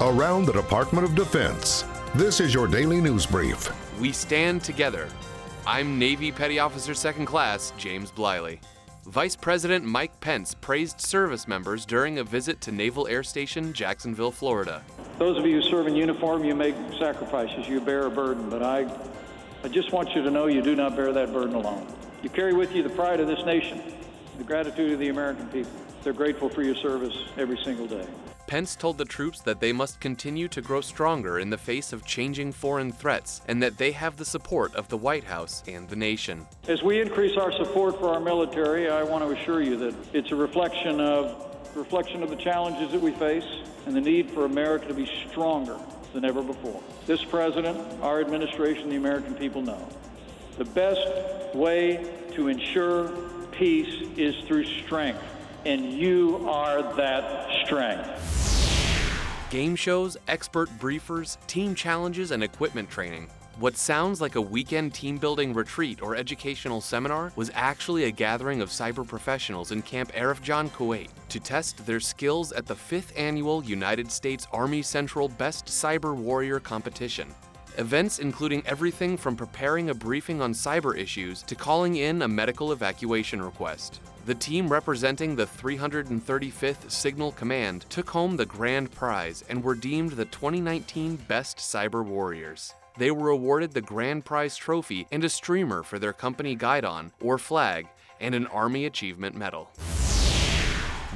around the Department of Defense. This is your daily news brief. We stand together. I'm Navy Petty Officer Second Class James Bliley. Vice President Mike Pence praised service members during a visit to Naval Air Station Jacksonville, Florida. Those of you who serve in uniform, you make sacrifices, you bear a burden, but I, I just want you to know you do not bear that burden alone. You carry with you the pride of this nation, the gratitude of the American people. They're grateful for your service every single day. Pence told the troops that they must continue to grow stronger in the face of changing foreign threats and that they have the support of the White House and the nation. As we increase our support for our military, I want to assure you that it's a reflection of reflection of the challenges that we face and the need for America to be stronger than ever before. This president, our administration, the American people know the best way to ensure peace is through strength, and you are that strength. Game shows, expert briefers, team challenges, and equipment training. What sounds like a weekend team building retreat or educational seminar was actually a gathering of cyber professionals in Camp Arifjan, Kuwait, to test their skills at the 5th annual United States Army Central Best Cyber Warrior Competition. Events including everything from preparing a briefing on cyber issues to calling in a medical evacuation request. The team representing the 335th Signal Command took home the grand prize and were deemed the 2019 Best Cyber Warriors. They were awarded the Grand Prize Trophy and a streamer for their company guidon, or flag, and an Army Achievement Medal.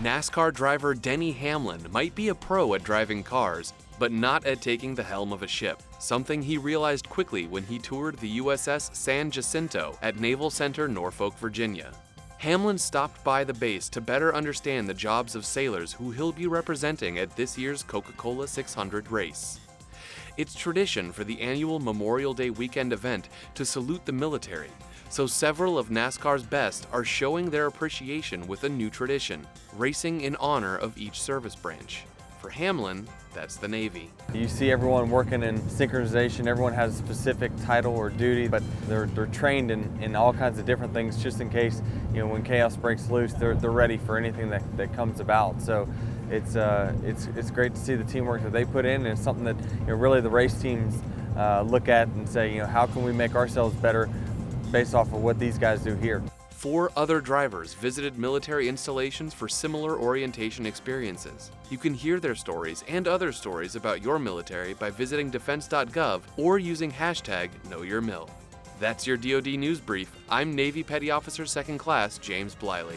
NASCAR driver Denny Hamlin might be a pro at driving cars, but not at taking the helm of a ship, something he realized quickly when he toured the USS San Jacinto at Naval Center, Norfolk, Virginia. Hamlin stopped by the base to better understand the jobs of sailors who he'll be representing at this year's Coca Cola 600 race. It's tradition for the annual Memorial Day weekend event to salute the military, so several of NASCAR's best are showing their appreciation with a new tradition racing in honor of each service branch. For Hamlin, that's the Navy. You see everyone working in synchronization, everyone has a specific title or duty, but they're, they're trained in, in all kinds of different things just in case, you know, when chaos breaks loose, they're, they're ready for anything that, that comes about. So it's, uh, it's, it's great to see the teamwork that they put in, and it's something that you know, really the race teams uh, look at and say, you know, how can we make ourselves better based off of what these guys do here. Four other drivers visited military installations for similar orientation experiences. You can hear their stories and other stories about your military by visiting defense.gov or using hashtag KnowYourMil. That's your DoD News Brief. I'm Navy Petty Officer Second Class James Bliley.